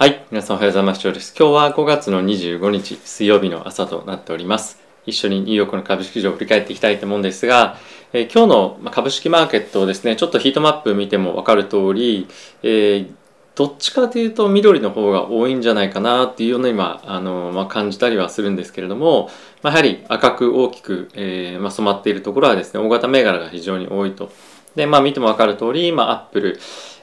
はい。皆さんおはようございます。今日は5月の25日水曜日の朝となっております。一緒にニューヨークの株式市場を振り返っていきたいと思うんですが、えー今日の株式マーケットをですね、ちょっとヒートマップ見ても分かる通り、えーどっちかというと緑の方が多いんじゃないかなっていうような今あの、まあ、感じたりはするんですけれども、まあ、やはり赤く大きく、えーまあ、染まっているところはですね大型銘柄が非常に多いとでまあ見ても分かる通り、まあ、アップル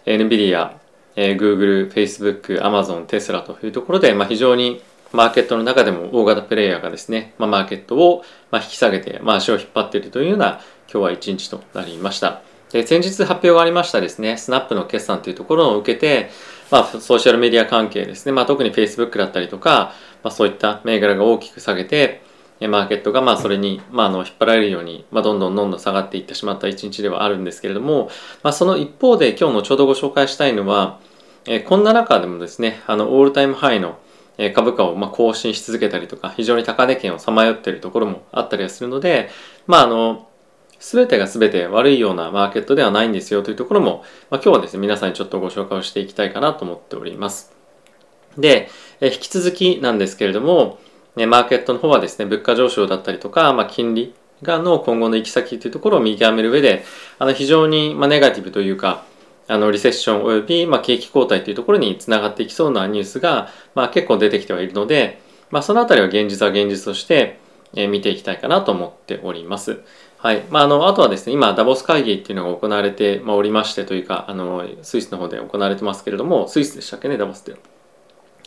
NVIDIA えー Google、Facebook、Amazon、テスラというところで、まあ、非常にマーケットの中でも大型プレイヤーがですね、まあ、マーケットをまあ引き下げて、まあ、足を引っ張っているというような今日は一日となりました。で先日発表がありましたですね、スナップの決算というところを受けて、まあ、ソーシャルメディア関係ですね、まあ、特に Facebook だったりとか、まあ、そういった銘柄が大きく下げて、マーケットがまあそれに、まあ、あの引っ張られるように、まあ、どんどんどんどん下がっていってしまった一日ではあるんですけれども、まあ、その一方で今日のちょうどご紹介したいのは、えこんな中でもですね、あのオールタイムハイの株価をま更新し続けたりとか、非常に高値圏をさまよっているところもあったりはするので、まああの、すべてがすべて悪いようなマーケットではないんですよというところも、まあ、今日はですね、皆さんにちょっとご紹介をしていきたいかなと思っております。で、え引き続きなんですけれども、ねマーケットの方はですね、物価上昇だったりとか、まあ、金利がの今後の行き先というところを見極める上で、あの非常にまネガティブというか、あのリセッションおよびまあ景気後退というところにつながっていきそうなニュースが、まあ、結構出てきてはいるので、まあ、そのあたりは現実は現実として、えー見ていきたいかなと思っております。はいまあ、あのあとはですね今ダボス会議っていうのが行われて、まあ、おりましてというかあのスイスの方で行われてますけれどもスイスでしたっけねダボスって。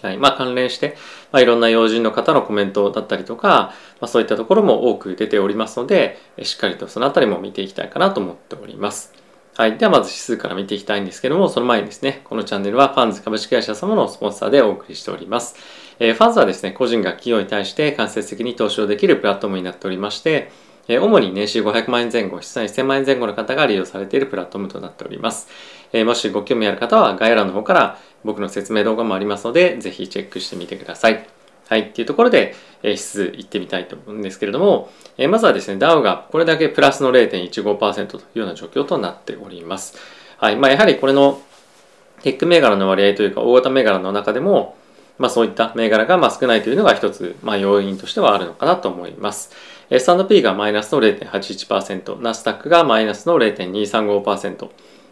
はいまあ、関連して、まあ、いろんな要人の方のコメントだったりとか、まあ、そういったところも多く出ておりますのでしっかりとそのあたりも見ていきたいかなと思っております。はい。ではまず指数から見ていきたいんですけども、その前にですね、このチャンネルはファンズ株式会社様のスポンサーでお送りしております。えーファンズはですね、個人が企業に対して間接的に投資をできるプラットフォームになっておりまして、え主に年収500万円前後、資産1000万円前後の方が利用されているプラットフォームとなっております。えーもしご興味ある方は概要欄の方から僕の説明動画もありますので、ぜひチェックしてみてください。はい。っていうところで、指数行ってみたいと思うんですけれども、えーまずはですね、ダウがこれだけプラスの0.15%というような状況となっております。はい。まあ、やはりこれのテック銘柄の割合というか、大型銘柄の中でも、まあ、そういった銘柄がまあ少ないというのが一つ、まあ、要因としてはあるのかなと思います。S&P がマイナスの0.81%、ナスダックがマイナスの0.235%、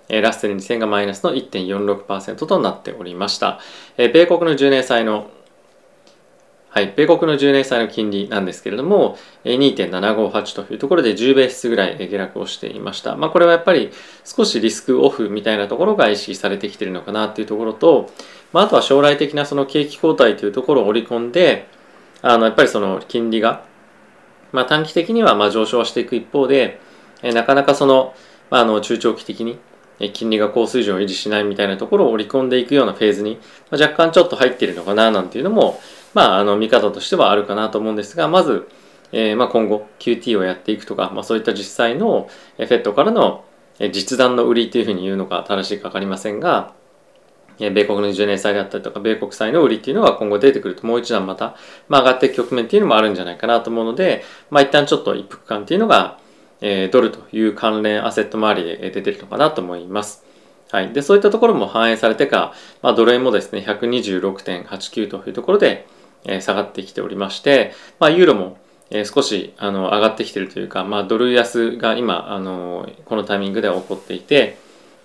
ラッセル2000がマイナスの1.46%となっておりました。え米国の10年債のはい、米国の10年債の金利なんですけれども、2.758というところで10ベースぐらい下落をしていました。まあ、これはやっぱり少しリスクオフみたいなところが意識されてきてるのかなっていうところと、まあ、あとは将来的なその景気後退というところを織り込んで、あのやっぱりその金利が、まあ、短期的にはまあ上昇はしていく一方で、なかなかその,、まあ、あの中長期的に金利が高水準を維持しないみたいなところを織り込んでいくようなフェーズに、まあ、若干ちょっと入っているのかななんていうのも、まあ、あの見方としてはあるかなと思うんですがまず、えーまあ、今後 QT をやっていくとか、まあ、そういった実際の FED からの実弾の売りというふうに言うのか正しいか分かりませんが、米国の10年債であったりとか米国債の売りっていうのが今後出てくるともう一段また、まあ、上がっていく局面っていうのもあるんじゃないかなと思うので、まあ、一旦ちょっと一服感っていうのが、えードルという関連アセット周りで出てるのかなと思います。はい、でそういったところも反映されてか、まあ、ドル円もですね126.89というところで、え下がってきておりまして、まあ、ユーロも、え少しあの上がってきてるというか、まあ、ドル安が今あのこのタイミングでは起こっていて、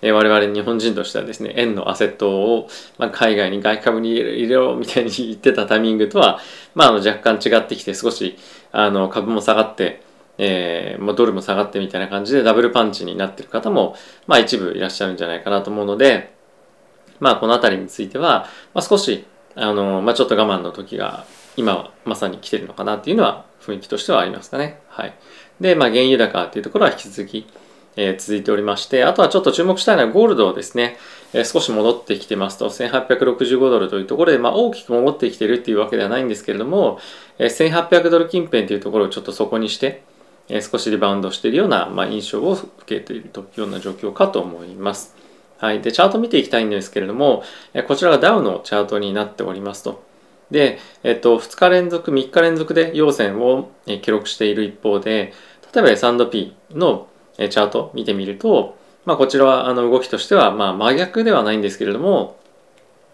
え我々日本人としてはですね円のアセットを、まあ、海外に外貨株に入れ入れろみたいに言ってたタイミングとは、まあ、あの若干違ってきて少しあの株も下がって、えーまあ、ドルも下がってみたいな感じでダブルパンチになってる方も、まあ、一部いらっしゃるんじゃないかなと思うので、まあ、この辺りについては、まあ、少しあの、まあ、ちょっと我慢の時が今まさに来てるのかなっていうのは雰囲気としてはありますかね。はい、で、まあ、原油高っていうところは引き続き、えー続いておりまして、あとはちょっと注目したいのはゴールドですね、えー少し戻ってきてますと、1865ドルというところで、まあ、大きく戻ってきてるっていうわけではないんですけれども、えー1800ドル近辺というところをちょっと底にして、えー少しリバウンドしているような、まあ、印象を受けているというような状況かと思います。はい、でチャート見ていきたいんですけれども、こちらがダウのチャートになっておりますと。で、えっと、2日連続、3日連続で陽線を記録している一方で、例えば S&P のチャート見てみると、まあ、こちらはあの動きとしてはまあ真逆ではないんですけれども、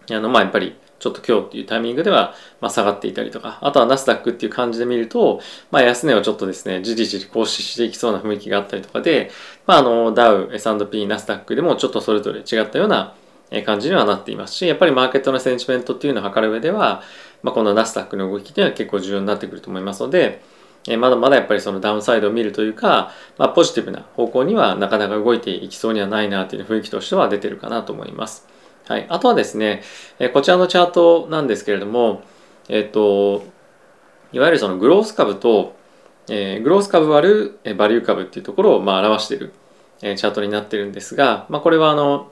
あのまあやっぱりちょっと今日っていうタイミングでは、ま、下がっていたりとか、あとはナスダックっていう感じで見ると、まあ、安値をちょっとですね、じりじり更新していきそうな雰囲気があったりとかで、まあ、あの、ダウ、S&P、ナスダックでもちょっとそれぞれ違ったような感じにはなっていますし、やっぱりマーケットのセンチメントっていうのを測る上では、まあ、このナスダックの動きっていうのは結構重要になってくると思いますので、えまだまだやっぱりそのダウンサイドを見るというか、まあ、ポジティブな方向にはなかなか動いていきそうにはないなという雰囲気としては出てるかなと思います。はい、あとはですね、えこちらのチャートなんですけれども、えっ、と、いわゆるそのグロース株と、えー、グロース株割る、えバリュー株っていうところをまあ表している、えチャートになってるんですが、まあ、これはあの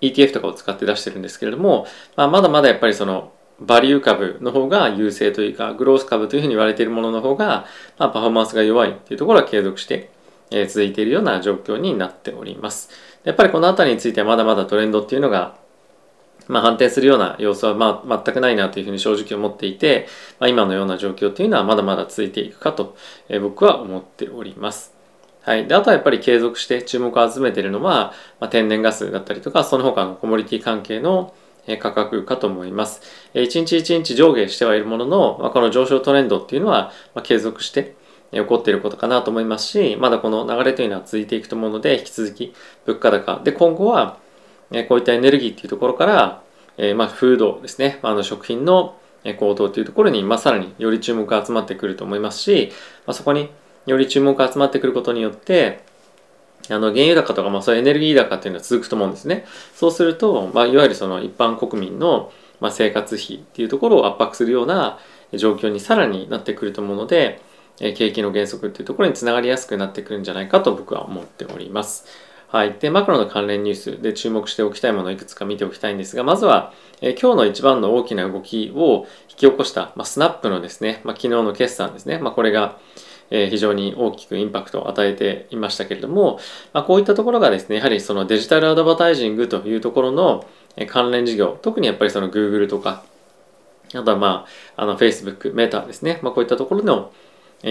ETF とかを使って出してるんですけれども、まあ、まだまだやっぱりそのバリュー株の方が優勢というか、グロース株というふうに言われているものの方が、まあ、パフォーマンスが弱いというところは継続して、え、続いているような状況になっております。やっぱりこの辺りについてはまだまだトレンドっていうのが、まあ、反転するような様子は、まあ、全くないなというふうに正直思っていて、まあ、今のような状況というのはまだまだ続いていくかと、えー、僕は思っております。はい。で、あとはやっぱり継続して注目を集めているのは、まあ、天然ガスだったりとか、その他のコモディティ関係の価格かと思います。一日一日上下してはいるものの、まあ、この上昇トレンドっていうのは、まあ、継続して起こっていることかなと思いますし、まだこの流れというのは続いていくと思うので、引き続き物価高。で、今後は、こういったエネルギーっていうところから、えまあ、フードですね、あの食品の高騰というところに、まあ、さらにより注目が集まってくると思いますし、まあ、そこにより注目が集まってくることによって、あの原油高とか、まあ、そういうエネルギー高っていうのは続くと思うんですね。そうすると、まあ、いわゆるその一般国民の、まあ、生活費っていうところを圧迫するような状況にさらになってくると思うので、え景気の減速っていうところにつながりやすくなってくるんじゃないかと僕は思っております。はい。で、マクロの関連ニュースで注目しておきたいものをいくつか見ておきたいんですが、まずは、え今日の一番の大きな動きを引き起こした、まあ、スナップのですね、まあ、昨日の決算ですね、まあ、これが、え非常に大きくインパクトを与えていましたけれども、ま、こういったところがですねやはりそのデジタルアドバタイジングというところの関連事業特にやっぱりその Google とかあとはまああの Facebook メーターですね、ま、こういったところの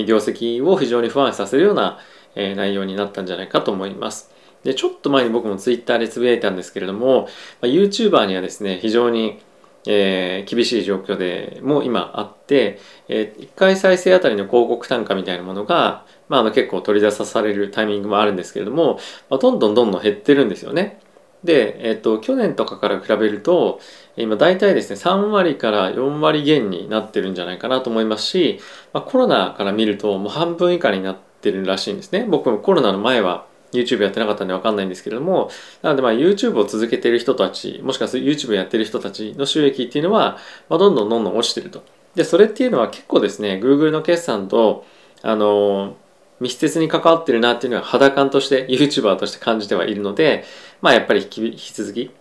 業績を非常に不安させるような内容になったんじゃないかと思います。でちょっと前に僕も Twitter でつぶやいたんですけれども、まあ、YouTuber にはですね非常にえー、厳しい状況でも今あって、えー、1回再生あたりの広告単価みたいなものが、まあ、あの結構取り出されるタイミングもあるんですけれども、まあ、どんどんどんどん減ってるんですよね。で、えっ、ー、と、去年とかから比べると、今大体ですね、3割から4割減になってるんじゃないかなと思いますし、まあ、コロナから見るともう半分以下になってるらしいんですね。僕もコロナの前は YouTube やってなかったんでわかんないんですけれども、なのでまあ YouTube を続けてる人たち、もしかすると YouTube やってる人たちの収益っていうのは、まあ、どんどんどんどん落ちてると。で、それっていうのは結構ですね、Google の決算と、あの密接に関わってるなっていうのは肌感として YouTuber として感じてはいるので、まあやっぱり引き続き、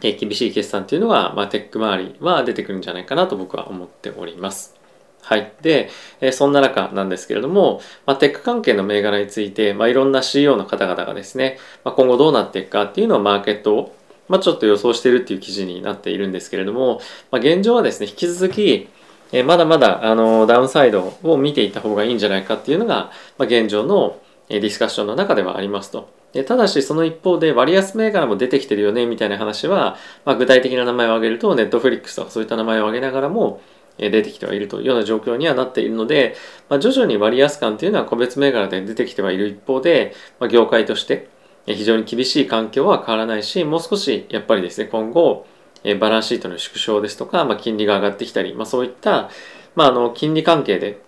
厳しい決算っていうのは、まあ、テック周りは出てくるんじゃないかなと僕は思っております。はい。で、えそんな中なんですけれども、まあ、テック関係の銘柄について、まあ、いろんな CEO の方々がですね、まあ、今後どうなっていくかっていうのをマーケットを、ま、ちょっと予想しているっていう記事になっているんですけれども、ま、現状はですね、引き続き、えまだまだあのダウンサイドを見ていった方がいいんじゃないかっていうのが、ま、現状のディスカッションの中ではありますと。ただしその一方で割安銘柄も出てきてるよねみたいな話は、まあ、具体的な名前を挙げるとネットフリックスとかそういった名前を挙げながらも出てきてはいるというような状況にはなっているので、まあ、徐々に割安感というのは個別銘柄で出てきてはいる一方で、まあ、業界として非常に厳しい環境は変わらないしもう少しやっぱりですね今後バランスシートの縮小ですとか、まあ、金利が上がってきたり、まあ、そういった、まあ、あの金利関係で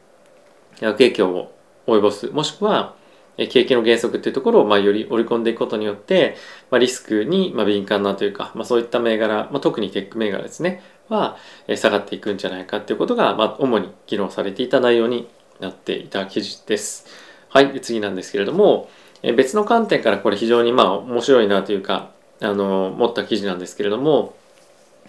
悪影響を及ぼすもしくは景気の減速っていうところをまあより織り込んでいくことによって、まあ、リスクにまあ敏感なというか、まあ、そういった銘柄、まあ、特にテック銘柄ですね。は下がっていくんじゃないかっていうことが、まあ、主に議論されていた内容になっていた記事です。はい、次なんですけれども、別の観点からこれ非常にまあ面白いなというか、あの、持った記事なんですけれども、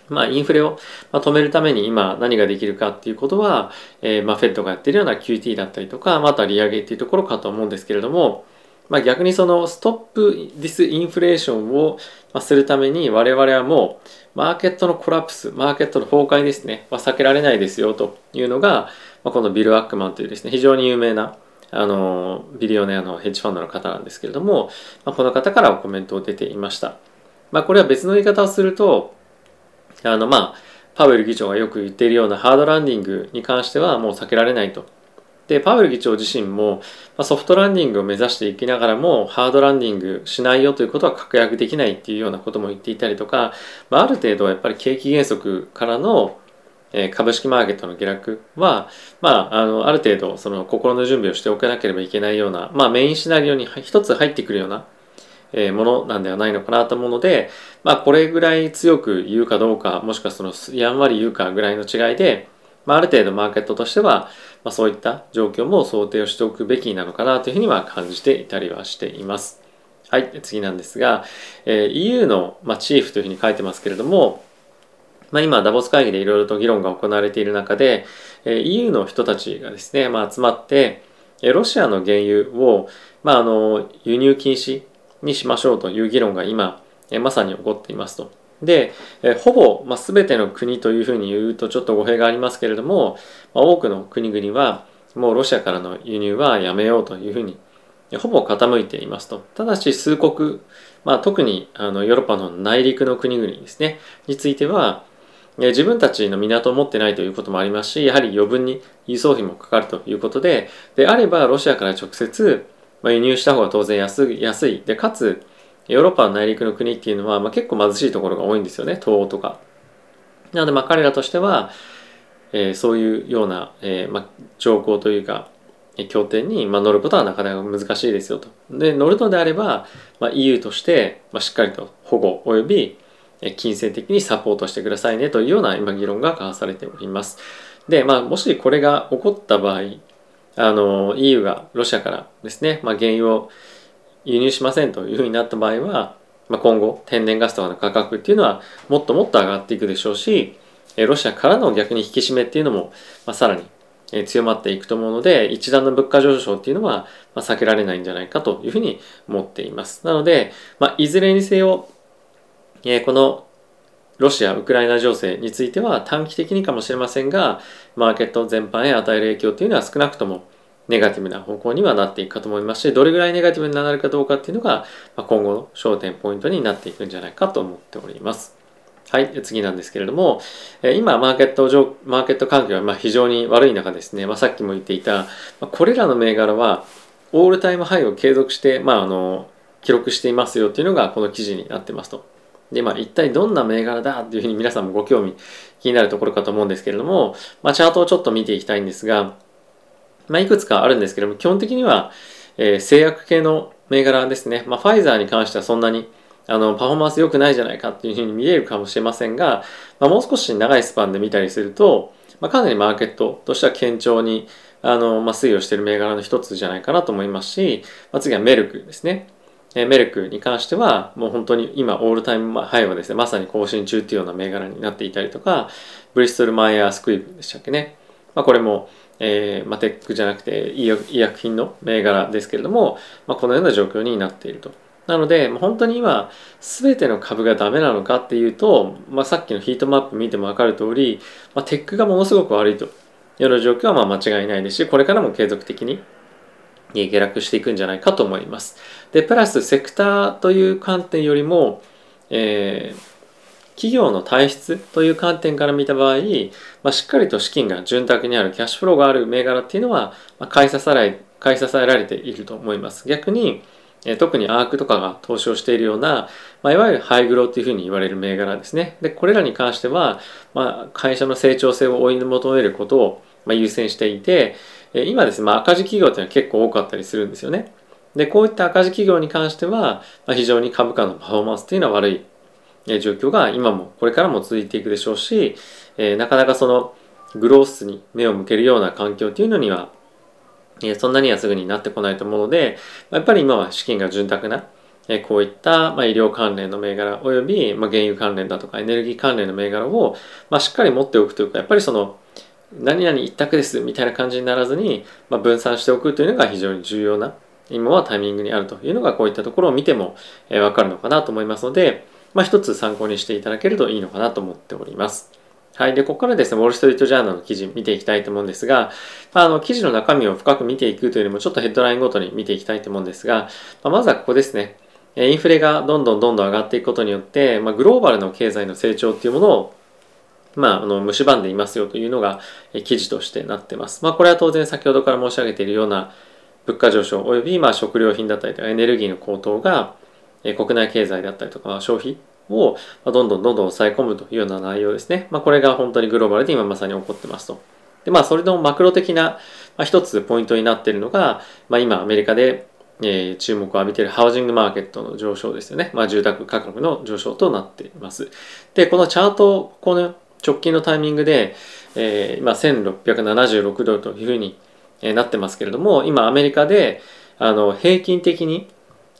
まあ、インフレを止めるために今何ができるかっていうことは、えー、まあ、フェットがやってるような QT だったりとか、まあ、あとは利上げっていうところかと思うんですけれども、まあ、逆にそのストップディスインフレーションをするために我々はもうマーケットのコラプス、マーケットの崩壊ですね、は避けられないですよというのが、まあ、このビル・アックマンというですね、非常に有名なあのビリオネアのヘッジファンドの方なんですけれども、まあ、この方からコメントを出ていました。まあ、これは別の言い方をすると、あのまあパウエル議長がよく言っているようなハードランディングに関してはもう避けられないと。でパウエル議長自身もソフトランディングを目指していきながらもハードランディングしないよということは確約できないっていうようなことも言っていたりとか、まあ、ある程度やっぱり景気減速からの株式マーケットの下落は、まあ、あのある程度その心の準備をしておかなければいけないような、まあ、メインシナリオに一つ入ってくるようなものなんではないのかなと思うので、まあ、これぐらい強く言うかどうかもしくはそのやんわり言うかぐらいの違いで、まあ、ある程度マーケットとしては、まあ、そういった状況も想定をしておくべきなのかなというふうには感じていたりはしています。はい、次なんですが、えー、EU の、まあ、チーフというふうに書いてますけれども、まあ、今ダボス会議でいろいろと議論が行われている中で、えー、EU の人たちがですね、まあ、集まってロシアの原油を、まあ、あの輸入禁止にしましょうという議論が今、え、まさに起こっていますと。で、え、ほぼ、まあ、全ての国というふうに言うとちょっと語弊がありますけれども、まあ、多くの国々はもうロシアからの輸入はやめようというふうにほぼ傾いていますと。ただし数国、まあ、特にあのヨーロッパの内陸の国々ですね、については、自分たちの港を持ってないということもありますし、やはり余分に輸送費もかかるということで、であればロシアから直接まあ輸入した方が当然安い、安い。で、かつ、ヨーロッパの内陸の国っていうのは、まあ、結構貧しいところが多いんですよね、東欧とか。なので、まあ、彼らとしては、えー、そういうような、えーまあ、条項というか、協定に、まあ、乗ることはなかなか難しいですよと。で、乗るのであれば、まあ、EU として、まあ、しっかりと保護及び金銭的にサポートしてくださいねというような今議論が交わされております。で、まあ、もしこれが起こった場合、あの EU がロシアからですね、まあ、原油を輸入しませんというふうになった場合は、まあ、今後天然ガスとかの価格っていうのはもっともっと上がっていくでしょうしロシアからの逆に引き締めっていうのも、まあ、さらに強まっていくと思うので一段の物価上昇っていうのは避けられないんじゃないかというふうに思っています。なので、まあ、いずれにせよえこのロシア・ウクライナ情勢については短期的にかもしれませんがマーケット全般へ与える影響というのは少なくともネガティブな方向にはなっていくかと思いますしどれぐらいネガティブになるかどうかっていうのがま今後の焦点ポイントになっていくんじゃないかと思っております。はい、次なんですけれども、今、マーケット上、マーケット環境はま非常に悪い中ですね、まあ、さっきも言っていた、これらの銘柄は、オールタイムハイを継続して、まあ、あの、記録していますよというのが、この記事になってますと。で、まあ、一体どんな銘柄だっていうふうに皆さんもご興味、気になるところかと思うんですけれども、まあ、チャートをちょっと見ていきたいんですが、まあ、いくつかあるんですけども、基本的には、えー、製薬系の銘柄ですね。まあ、ファイザーに関してはそんなに、あの、パフォーマンス良くないじゃないかっていうふうに見えるかもしれませんが、まあ、もう少し長いスパンで見たりすると、まあ、かなりマーケットとしては堅調に、あの、まあ、推移をしている銘柄の一つじゃないかなと思いますし、まあ、次はメルクですね。えメルクに関してはもう本当に今オールタイムハイはですねまさに更新中っていうような銘柄になっていたりとかブリストル・マイヤー・スクイーブでしたっけね、まあ、これも、えー、まあ、テックじゃなくて医薬品の銘柄ですけれども、まあ、このような状況になっていると。なので、本当に今、全ての株がダメなのかっていうと、まあ、さっきのヒートマップ見ても分かる通り、まあ、テックがものすごく悪いというような状況はまあ間違いないですし、これからも継続的に下落していくんじゃないかと思います。で、プラスセクターという観点よりも、えー、企業の体質という観点から見た場合、まあ、しっかりと資金が潤沢にあるキャッシュフローがある銘柄っていうのは、まあ、買い支えられ買い支えられていると思います。逆に、え、特にアークとかが投資をしているような、まあ、いわゆるハイグローというふうに言われる銘柄ですね。で、これらに関しては、まあ、会社の成長性を追い求めることを、まあ、優先していて、今ですね、まあ、赤字企業っていうのは結構多かったりするんですよね。で、こういった赤字企業に関しては、まあ、非常に株価のパフォーマンスっていうのは悪い状況が今もこれからも続いていくでしょうし、え、なかなかそのグロースに目を向けるような環境っていうのには、え、そんなにはすぐになってこないと思うので、やっぱり今は資金が潤沢な、え、こういった、ま、医療関連の銘柄および、ま、原油関連だとかエネルギー関連の銘柄を、ま、しっかり持っておくというか、やっぱりその何々一択ですみたいな感じにならずに、ま、分散しておくというのが非常に重要な今はタイミングにあるというのがこういったところを見ても、えー、分かるのかなと思いますので、まあ、一つ参考にしていただけるといいのかなと思っております。はい。で、ここからですね、ウォール・ストリート・ジャーナルの記事見ていきたいと思うんですが、まあ、あの、記事の中身を深く見ていくというよりも、ちょっとヘッドラインごとに見ていきたいと思うんですが、まあ、まずはここですね。インフレがどんどんどんどん上がっていくことによって、まあ、グローバルの経済の成長っていうものをまあ、あの蝕んでいますよというのが記事としてなってます。まあ、これは当然先ほどから申し上げているような物価上昇およびまあ食料品だったりとかエネルギーの高騰がえ国内経済だったりとか消費をどんどんどんどん抑え込むというような内容ですね。まあ、これが本当にグローバルで今まさに起こってますと。で、まあ、それのマクロ的な、まあ、一つポイントになっているのが、まあ、今アメリカで、えー、注目を浴びているハウジングマーケットの上昇ですよね。まあ、住宅価格の上昇となっています。で、このチャート、この直近のタイミングで、えー、今1676ドルというふうになってますけれども、今アメリカで、あの、平均的に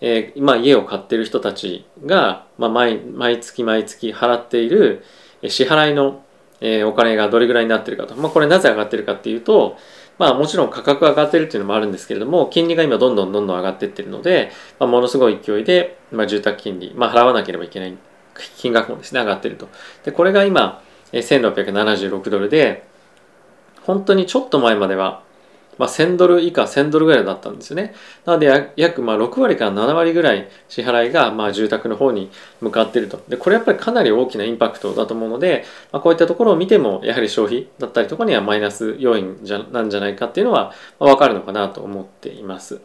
えー、まあ、家を買ってる人たちが、まあ、毎毎月毎月払っている支払いの、えー、お金がどれぐらいになってるかと、まあ、これなぜ上がってるかっていうと、まあ、もちろん価格上がってるっていうのもあるんですけれども金利が今どんどんどんどん上がってってるので、まあ、ものすごい勢いで、まあ、住宅金利、まあ、払わなければいけない金額もですね上がってると。でこれが今1676ドルで本当にちょっと前まではまあ、1000ドル以下1000ドルぐらいだったんですよね。なので約まあ6割から7割ぐらい支払いがまあ住宅の方に向かっていると。で、これやっぱりかなり大きなインパクトだと思うので、まあ、こういったところを見てもやはり消費だったりとかにはマイナス要因じゃなんじゃないかっていうのはわかるのかなと思っています。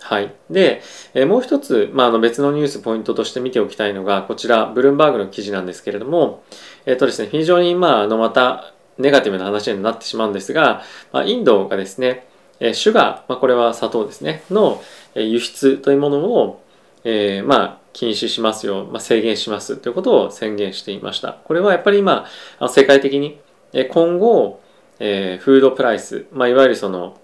はい。で、えー、もう一つ、まあ、あの別のニュースポイントとして見ておきたいのが、こちら、ブルームバーグの記事なんですけれども、えっ、ー、とですね、非常に、まあ、あの、また、ネガティブな話になってしまうんですが、まあ、インドがですね、えシュガー、まあ、これは砂糖ですね、の輸出というものを、えー、まあ、禁止しますよ、まあ、制限しますということを宣言していました。これはやっぱり今、世界的にえ今後、えー、フードプライス、まあ、いわゆるその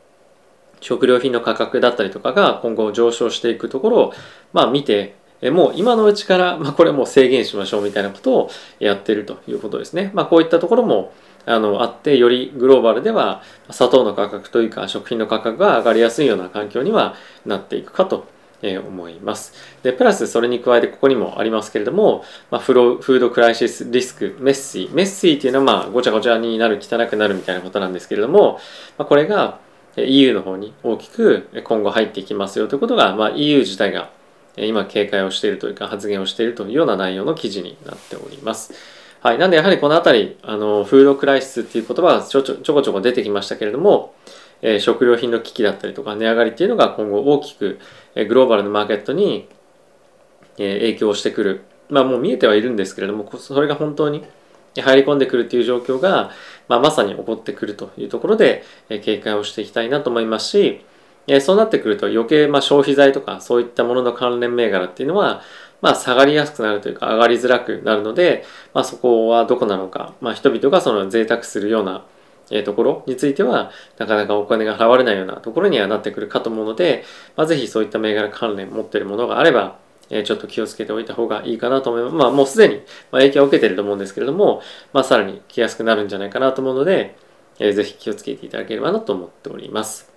食料品の価格だったりとかが今後上昇していくところを、まあ、見てもう今のうちから、まあ、これもう制限しましょうみたいなことをやってるということですね。まあ、こういったところも、あのあってよりグローバルでは砂糖の価格というか食品の価格が上がりやすいような環境にはなっていくかとえ思います。で、プラスそれに加えてここにもありますけれども、まあ、フロフードクライシスリスク、メッシー。メッシーっていうのはまあごちゃごちゃになる、汚くなるみたいなことなんですけれども、まあ、これが EU の方に大きく今後入っていきますよということが、まあ、EU 自体が今警戒をしているというか発言をしているというような内容の記事になっております。はい。なんでやはりこのあたり、あの、フードクライシスっていう言葉がちょちょちょこちょこ出てきましたけれども、えー、食料品の危機だったりとか値上がりっていうのが今後大きく、えー、グローバルのマーケットに、えー、影響してくる。まあもう見えてはいるんですけれども、それが本当に入り込んでくるっていう状況が、まあ、まさに起こってくるというところで、えー、警戒をしていきたいなと思いますし、えー、そうなってくると余計、まあ、消費財とかそういったものの関連銘柄っていうのは、まあ、下がりやすくなるというか上がりづらくなるので、まあ、そこはどこなのか、まあ、人々がその贅沢するようなえところについてはなかなかお金が払われないようなところにはなってくるかと思うので、まあ、ぜひそういった銘柄関連持っているものがあれば、えちょっと気をつけておいた方がいいかなと思います。まあもうすでに影響を受けていると思うんですけれども、まあさらに来やすくなるんじゃないかなと思うので、えー、ぜひ気をつけていただければなと思っております。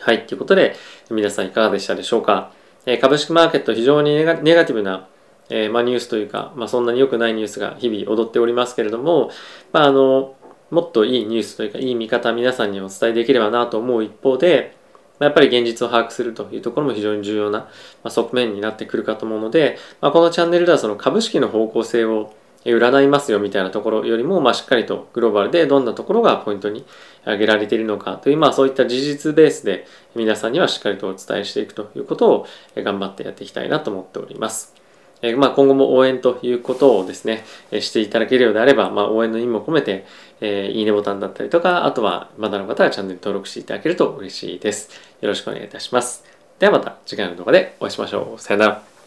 はい、ということで皆さんいかがでしたでしょうか？え株式マーケット非常にネガティブな、えま、ニュースというか、まあ、そんなに良くないニュースが日々踊っておりますけれども、まあ、あのもっといいニュースというかいい見方皆さんにお伝えできればなと思う一方で、まやっぱり現実を把握するというところも非常に重要な、ま側面になってくるかと思うので、まあ、このチャンネルではその株式の方向性を占いますよみたいなところよりも、まあ、しっかりとグローバルでどんなところがポイントに挙げられているのかという、まあ、そういった事実ベースで皆さんにはしっかりとお伝えしていくということを頑張ってやっていきたいなと思っております。えまあ、今後も応援ということをですね、していただけるようであれば、まあ、応援の意味も込めて、えー、いいねボタンだったりとか、あとはまだの方はチャンネル登録していただけると嬉しいです。よろしくお願いいたします。ではまた次回の動画でお会いしましょう。さよなら。